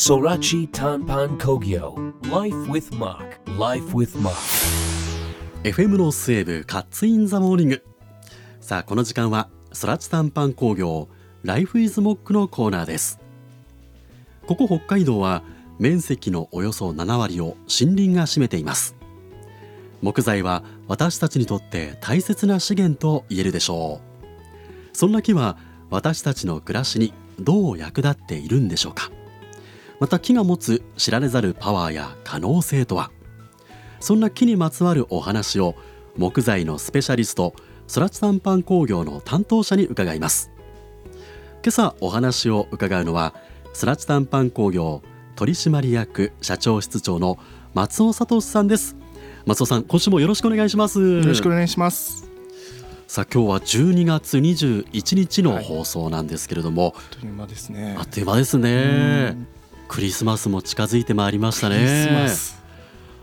Sorachi Tanpan Kogyo Life with Mark Life with Mark. FM の西部カッツインザモーニングさあこの時間はソラチ短パン工業ライフイズモックのコーナーです。ここ北海道は面積のおよそ7割を森林が占めています。木材は私たちにとって大切な資源と言えるでしょう。そんな木は私たちの暮らしにどう役立っているんでしょうか。また木が持つ知られざるパワーや可能性とは？そんな木にまつわるお話を木材のスペシャリスト空津短パン工業の担当者に伺います。今朝お話を伺うのは空津短パン工業取締役社長室長の松尾聡さんです。松尾さん今週もよろしくお願いします。よろしくお願いします。さあ今日は12月21日の放送なんですけれども、あっという間ですね。あっという間ですねクリスマスも近づいてまいりましたね。クリスマス。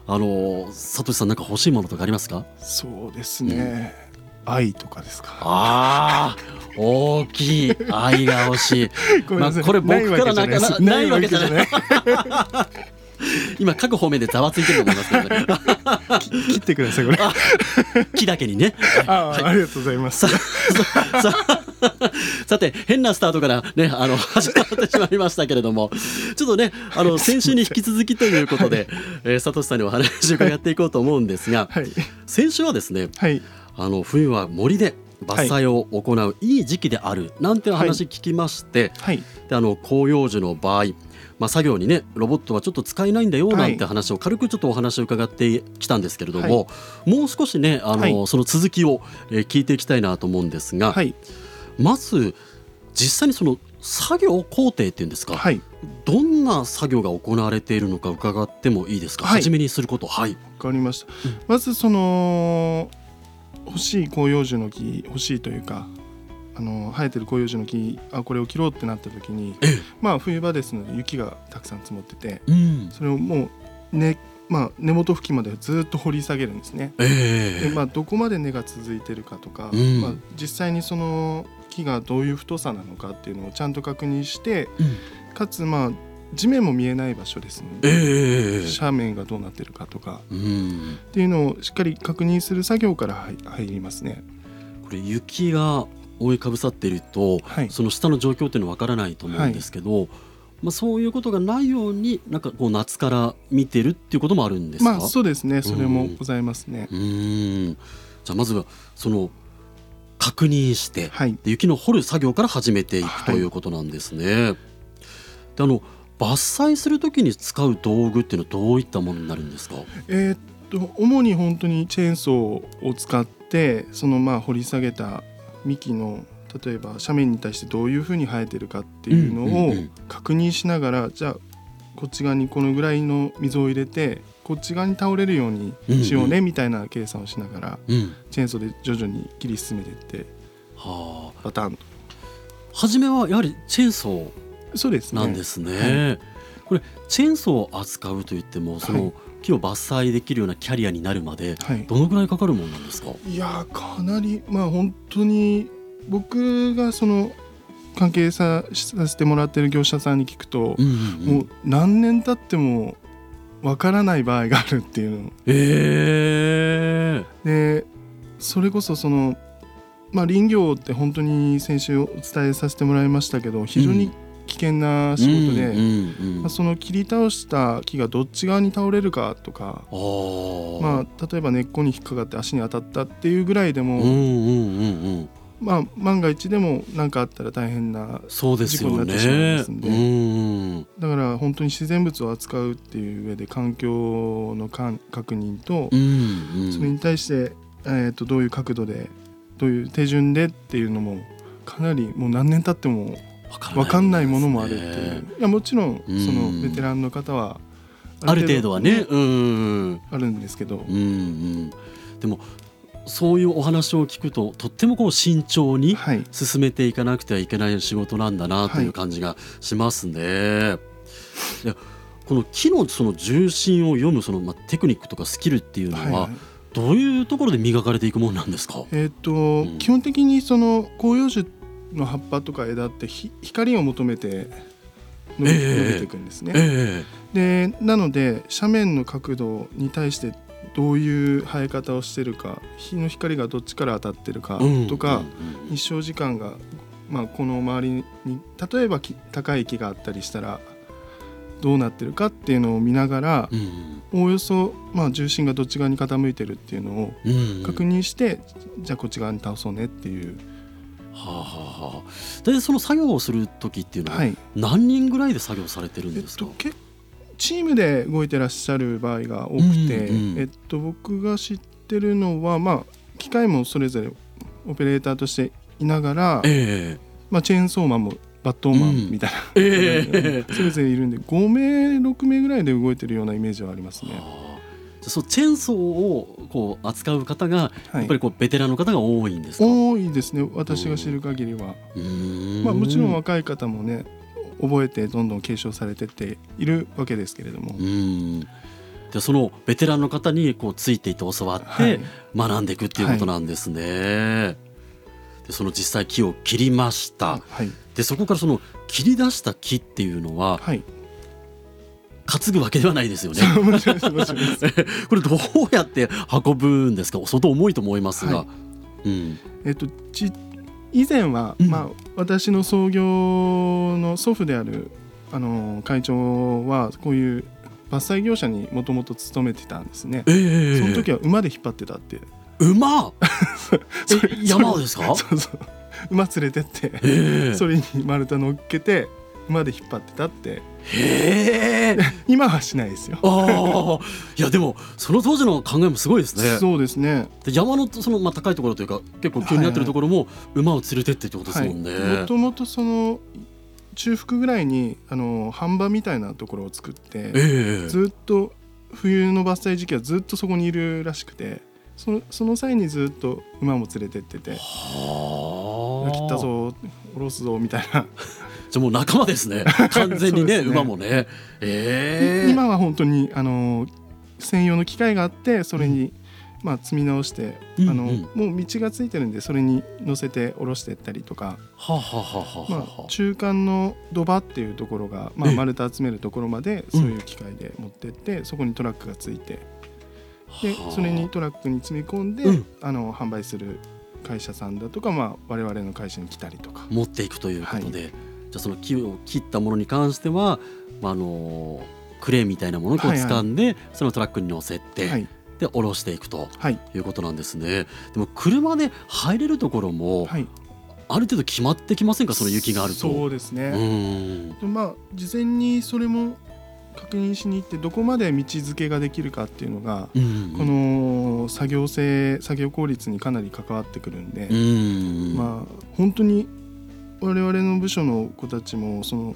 あのさとしさんなんか欲しいものとかありますか？そうですね、愛とかですか。ああ大きい愛が欲しい。まあこれ僕からなんかなないわけじゃない。今各方面でざわついてると思いますけどね き切ってくださいこれ。あ木だけにね。あ、ありがとうございます。さ さて変なスタートからねあの 始まってしまいましたけれども。ちょっとねあの 先週に引き続きということで、えー、佐藤さんにお話を伺っていこうと思うんですが、はい。先週はですねはい。あの冬は森で伐採を行ういい時期であるなんて話聞きまして、はい。であの広葉樹の場合、まあ、作業にねロボットはちょっと使えないんだよはい。なんて話を軽くちょっとお話を伺ってきたんですけれども、もう少しねあの、はいその続きを、えー聞いていきたいなと思うんですが、はいまず実際にその作業工程っていうんですか、はい。どんな作業が行われているのか伺ってもいいですか、はい。初めにすること。はい、わかりました、まずその欲しい広葉樹の木欲しいというかあの生えてる広葉樹の木あこれを切ろうってなった時にええ。まあ冬場ですので雪がたくさん積もっててうん。それをもうねまあ根元付近までずっと掘り下げるんですね。ええ。でまあ、どこまで根が続いてるかとか、うん。まあ、実際にその木がどういう太さなのかっていうのをちゃんと確認してうん。かつまあ地面も見えない場所ですので、ええ。斜面がどうなってるかとか。うん。っていうのをしっかり確認する作業から入入りますね。これ雪が覆いかぶさっていると、はい。その下の状況っていうのはわからないと思うんですけど、まあ、そういうことがないようになんかこう夏から見てるっていうこともあるんですか、まあそうですね。それもございますね。うーん。じゃあまずはその確認して、はいで雪の掘る作業から始めていくはいということなんですね。であの伐採するときに使う道具っていうのはどういったものになるんですか？えーっと主に本当にチェーンソーを使ってそのまあ掘り下げた幹の例えば斜面に対してどういうふうに生えてるかっていうのを確認しながらじゃあこっち側にこのぐらいの水を入れてこっち側に倒れるようにしようねみたいな計算をしながらうん、チェーンソーで徐々に切り進めていってはあ。パターンと。初めはやはりチェーンソーそうですね。なんですね。これチェーンソーを扱うといってもその、はい。木を伐採できるようなキャリアになるまではい。どのぐらいかかるものなんですか？いやーかなりまあ本当に僕がその関係ささせてもらってる業者さんに聞くと、うんうんうん。もう何年経ってもわからない場合があるっていうの。ええでそれこそそのまあ林業って本当に先週お伝えさせてもらいましたけど非常に危険な仕事で、まあ、その切り倒した木がどっち側に倒れるかとか、まあ、例えば根っこに引っかかって足に当たったっていうぐらいでも、まあ、万が一でも何かあったら大変な事故になってしまいねますんで。うん。だから本当に自然物を扱うっていう上で環境のかん確認とうんうん。それに対して、えー、とどういう角度でどういう手順でっていうのもかなりもう何年経っても分かんないものもあるっていう。いやもちろんそのベテランの方はある程度はね。うん。あるんですけど。うんうん。でもそういうお話を聞くととってもこう慎重にはい進めていかなくてはいけない仕事なんだなという感じがしますね。いやこの木のその重心を読むそのまあテクニックとかスキルっていうのははいはいどういうところで磨かれていくものなんですか？えーとん基本的にその広葉樹の葉っぱとか枝ってひ光を求めて伸び,、ていくんですね。えでなので斜面の角度に対してどういう生え方をしてるか日の光がどっちから当たってるかとか、うん。日照時間が、まあ、この周りに例えばき高い木があったりしたらどうなってるかっていうのを見ながらうん。おおよそ、まあ、重心がどっち側に傾いてるっていうのをうん。確認して、じゃあこっち側に倒そうねっていう、はあはあはあ。でその作業をする時っていうのは、はい。何人ぐらいで作業されてるんえっですか、と、けチームで動いてらっしゃる場合が多くて、うんうんえっと、僕が知ってるのは、まあ、機械もそれぞれオペレーターとしていながら、えまあ、チェーンソーマンもバットマうん。ンみたいな、えええ。それぞれいるんで5名6名ぐらいで動いてるようなイメージはありますね。そうチェーンソーをこう扱う方がはい。やっぱりこうベテランの方が多いんですか、多いですね。私が知る限りは、まあ、もちろん若い方もね覚えてどんどん継承されてっているわけですけれども、うん。でそのベテランの方にこうついていって教わって、はい。学んでいくっていうことなんですね。でその実際木を切りました。はい。でそこからその切り出した木っていうのははい担ぐわけではないですよね。これどうやって運ぶんですか？相当重いと思いますが。はうん。えっとち以前は、うん。まあ、私の創業の祖父であるあの会長はこういう伐採業者にもともと勤めてたんですね。ええその時は馬で引っ張ってたって。馬？山をですか？そうそう。馬連れてって、ええ。それに丸太乗っけて馬で引っ張ってたってへえ 今はしないですよ。ああいやでもその当時の考えもすごいですね。そうですね。で山のそのまあ高いところというか結構急になってるところも馬を連れてってってことですもんね。もともとその中腹ぐらいにあの飯場みたいなところを作って、ええずっと冬の伐採時期はずっとそこにいるらしくてそのその際にずっと馬も連れてっててはあ切ったぞ下ろすぞみたいな、じゃあもう仲間ですね。完全にねね。馬もね。ええ今は本当にあの専用の機械があってそれに、まあ、積み直して、うんあのうんもう道がついてるんでそれに乗せて下ろしていったりとか、はあ、はあまはあ、中間の土場っていうところが、まあ、ええ。丸太集めるところまでそういう機械で持ってって、そこにトラックがついてではあ。それにトラックに積み込んで、うん。あの販売する会社さんだとか、まあ、我々の会社に来たりとか。持っていくということで、じゃあその木を切ったものに関しては、まあ、あのクレーンみたいなものをこうはいはい。掴んで、そのトラックに乗せて、はい、で下ろしていくとはい。いうことなんですね。でも車で入れるところも、はい、ある程度決まってきませんか？その雪があると。そうですね、うん。でまあ事前にそれも確認しに行ってどこまで道付けができるかっていうのが、うんこの作業性作業効率にかなり関わってくるんで、うん。まあ本当に我々の部署の子たちもその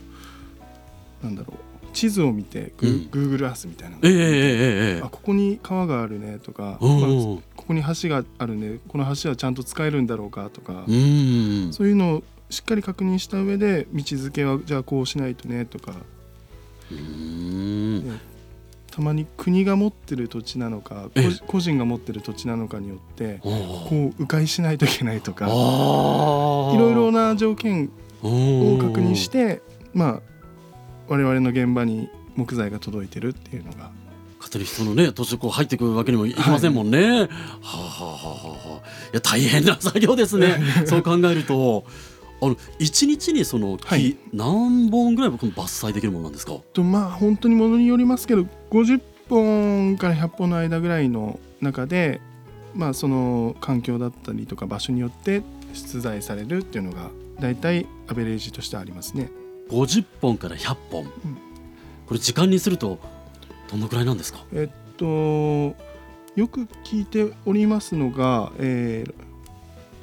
なんだろう地図を見てグ,、うん。ー Google Earth みたいな、ええええええあここに川があるねとか、うんまあここに橋があるねこの橋はちゃんと使えるんだろうかとか、うんそういうのをしっかり確認した上で道付けはじゃあこうしないとねとか。うんたまに国が持ってる土地なのかええ。個個人が持ってる土地なのかによってこう迂回しないといけないとかいろいろな条件をを確認してまあ我々の現場に木材が届いてるっていうのが。勝手に人のね途中こう入ってくるわけにもいきませんもんね。はあ、はあはあはあ、いや大変な作業ですね。そう考えると。あの一日にその木、はい何本ぐらい僕も伐採できるものなんですか？とまあ本当にものによりますけど50本から100本の間ぐらいの中でまあその環境だったりとか場所によって出題されるっていうのが大体アベレージとしてありますね。50本から100本、これ時間にするとどのくらいなんですか？えっとよく聞いておりますのが、えー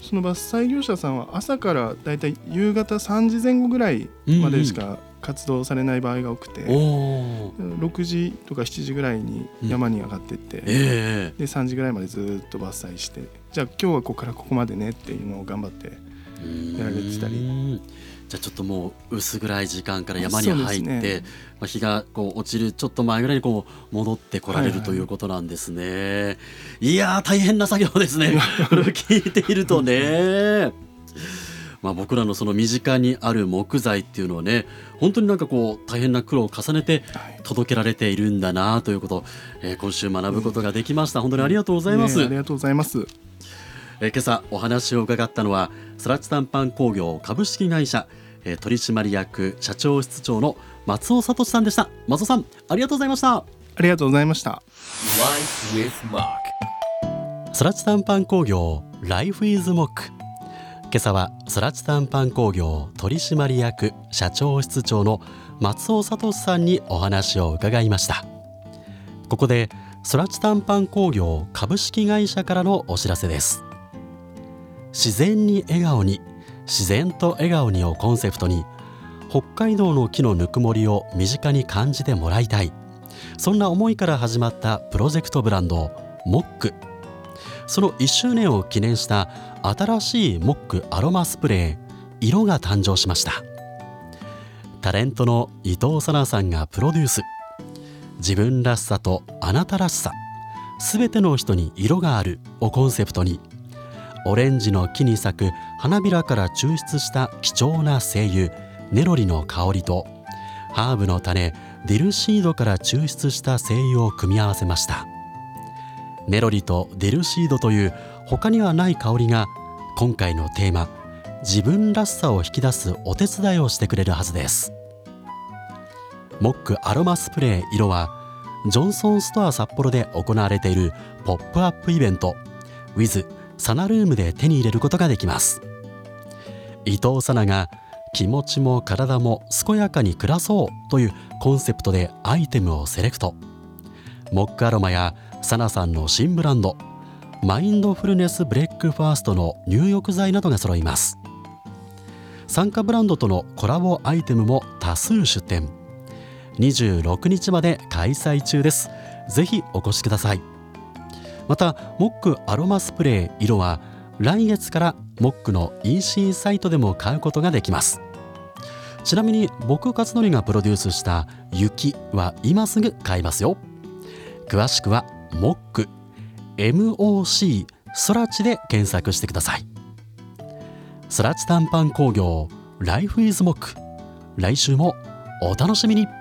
その伐採業者さんは朝からだいたい夕方3時前後ぐらいまでしか活動されない場合が多くて、おお。6時とか7時ぐらいに山に上がってって、えで3時ぐらいまでずっと伐採してじゃあ今日はここからここまでねっていうのを頑張ってえやられてたりじゃあちょっともう薄暗い時間から山に入って、ねまあ、日がこう落ちるちょっと前ぐらいにこう戻ってこられるはいはいということなんですね。いやー大変な作業ですね。これを聞いているとね。まあ、僕らのその身近にある木材っていうのはね本当になんかこう大変な苦労を重ねてはい。届けられているんだなということ、えー今週学ぶことができました。本当にありがとうございます、ねありがとうございますえー今朝お話を伺ったのはスラッチ短パン工業株式会社、えー取締役社長室長の松尾聡さんでした。松尾さんありがとうございました。ありがとうございました。Life with Mark. スラッチ短パン工業 Life is Mock 今朝はスラッチ短パン工業取締役社長室長の松尾聡さんにお話を伺いました。ここでスラッチ短パン工業株式会社からのお知らせです自然に笑顔に自然と笑顔にをコンセプトに北海道の木のぬくもりを身近に感じてもらいたい。そんな思いから始まったプロジェクトブランドモック。その1周年を記念した新しいモックアロマスプレー色が誕生しました。タレントの伊藤さなさんがプロデュース。自分らしさとあなたらしさすべての人に色があるをコンセプトにオレンジの木に咲く花びらから抽出した貴重な精油ネロリの香りとハーブの種ディルシードから抽出した精油を組み合わせました。ネロリとデルシードという他にはない香りが今回のテーマ自分らしさを引き出すお手伝いをしてくれるはずです。モックアロマスプレー色はジョンソンストア札幌で行われているポップアップイベント with サナルームで手に入れることができます。伊藤さなが気持ちも体も健やかに暮らそうというコンセプトでアイテムをセレクト。モックアロマやサナさんの新ブランドマインドフルネスブレックファーストの入浴剤などが揃います。参加ブランドとのコラボアイテムも多数出展26日まで開催中です。ぜひお越しください。またモックアロマスプレー色は来月からモックの EC サイトでも買うことができます。ちなみに僕勝則がプロデュースした雪は今すぐ買えますよ。詳しくはモック MOC ソラチで検索してください。ソラチ短パン工業 Life is Mock 来週もお楽しみに。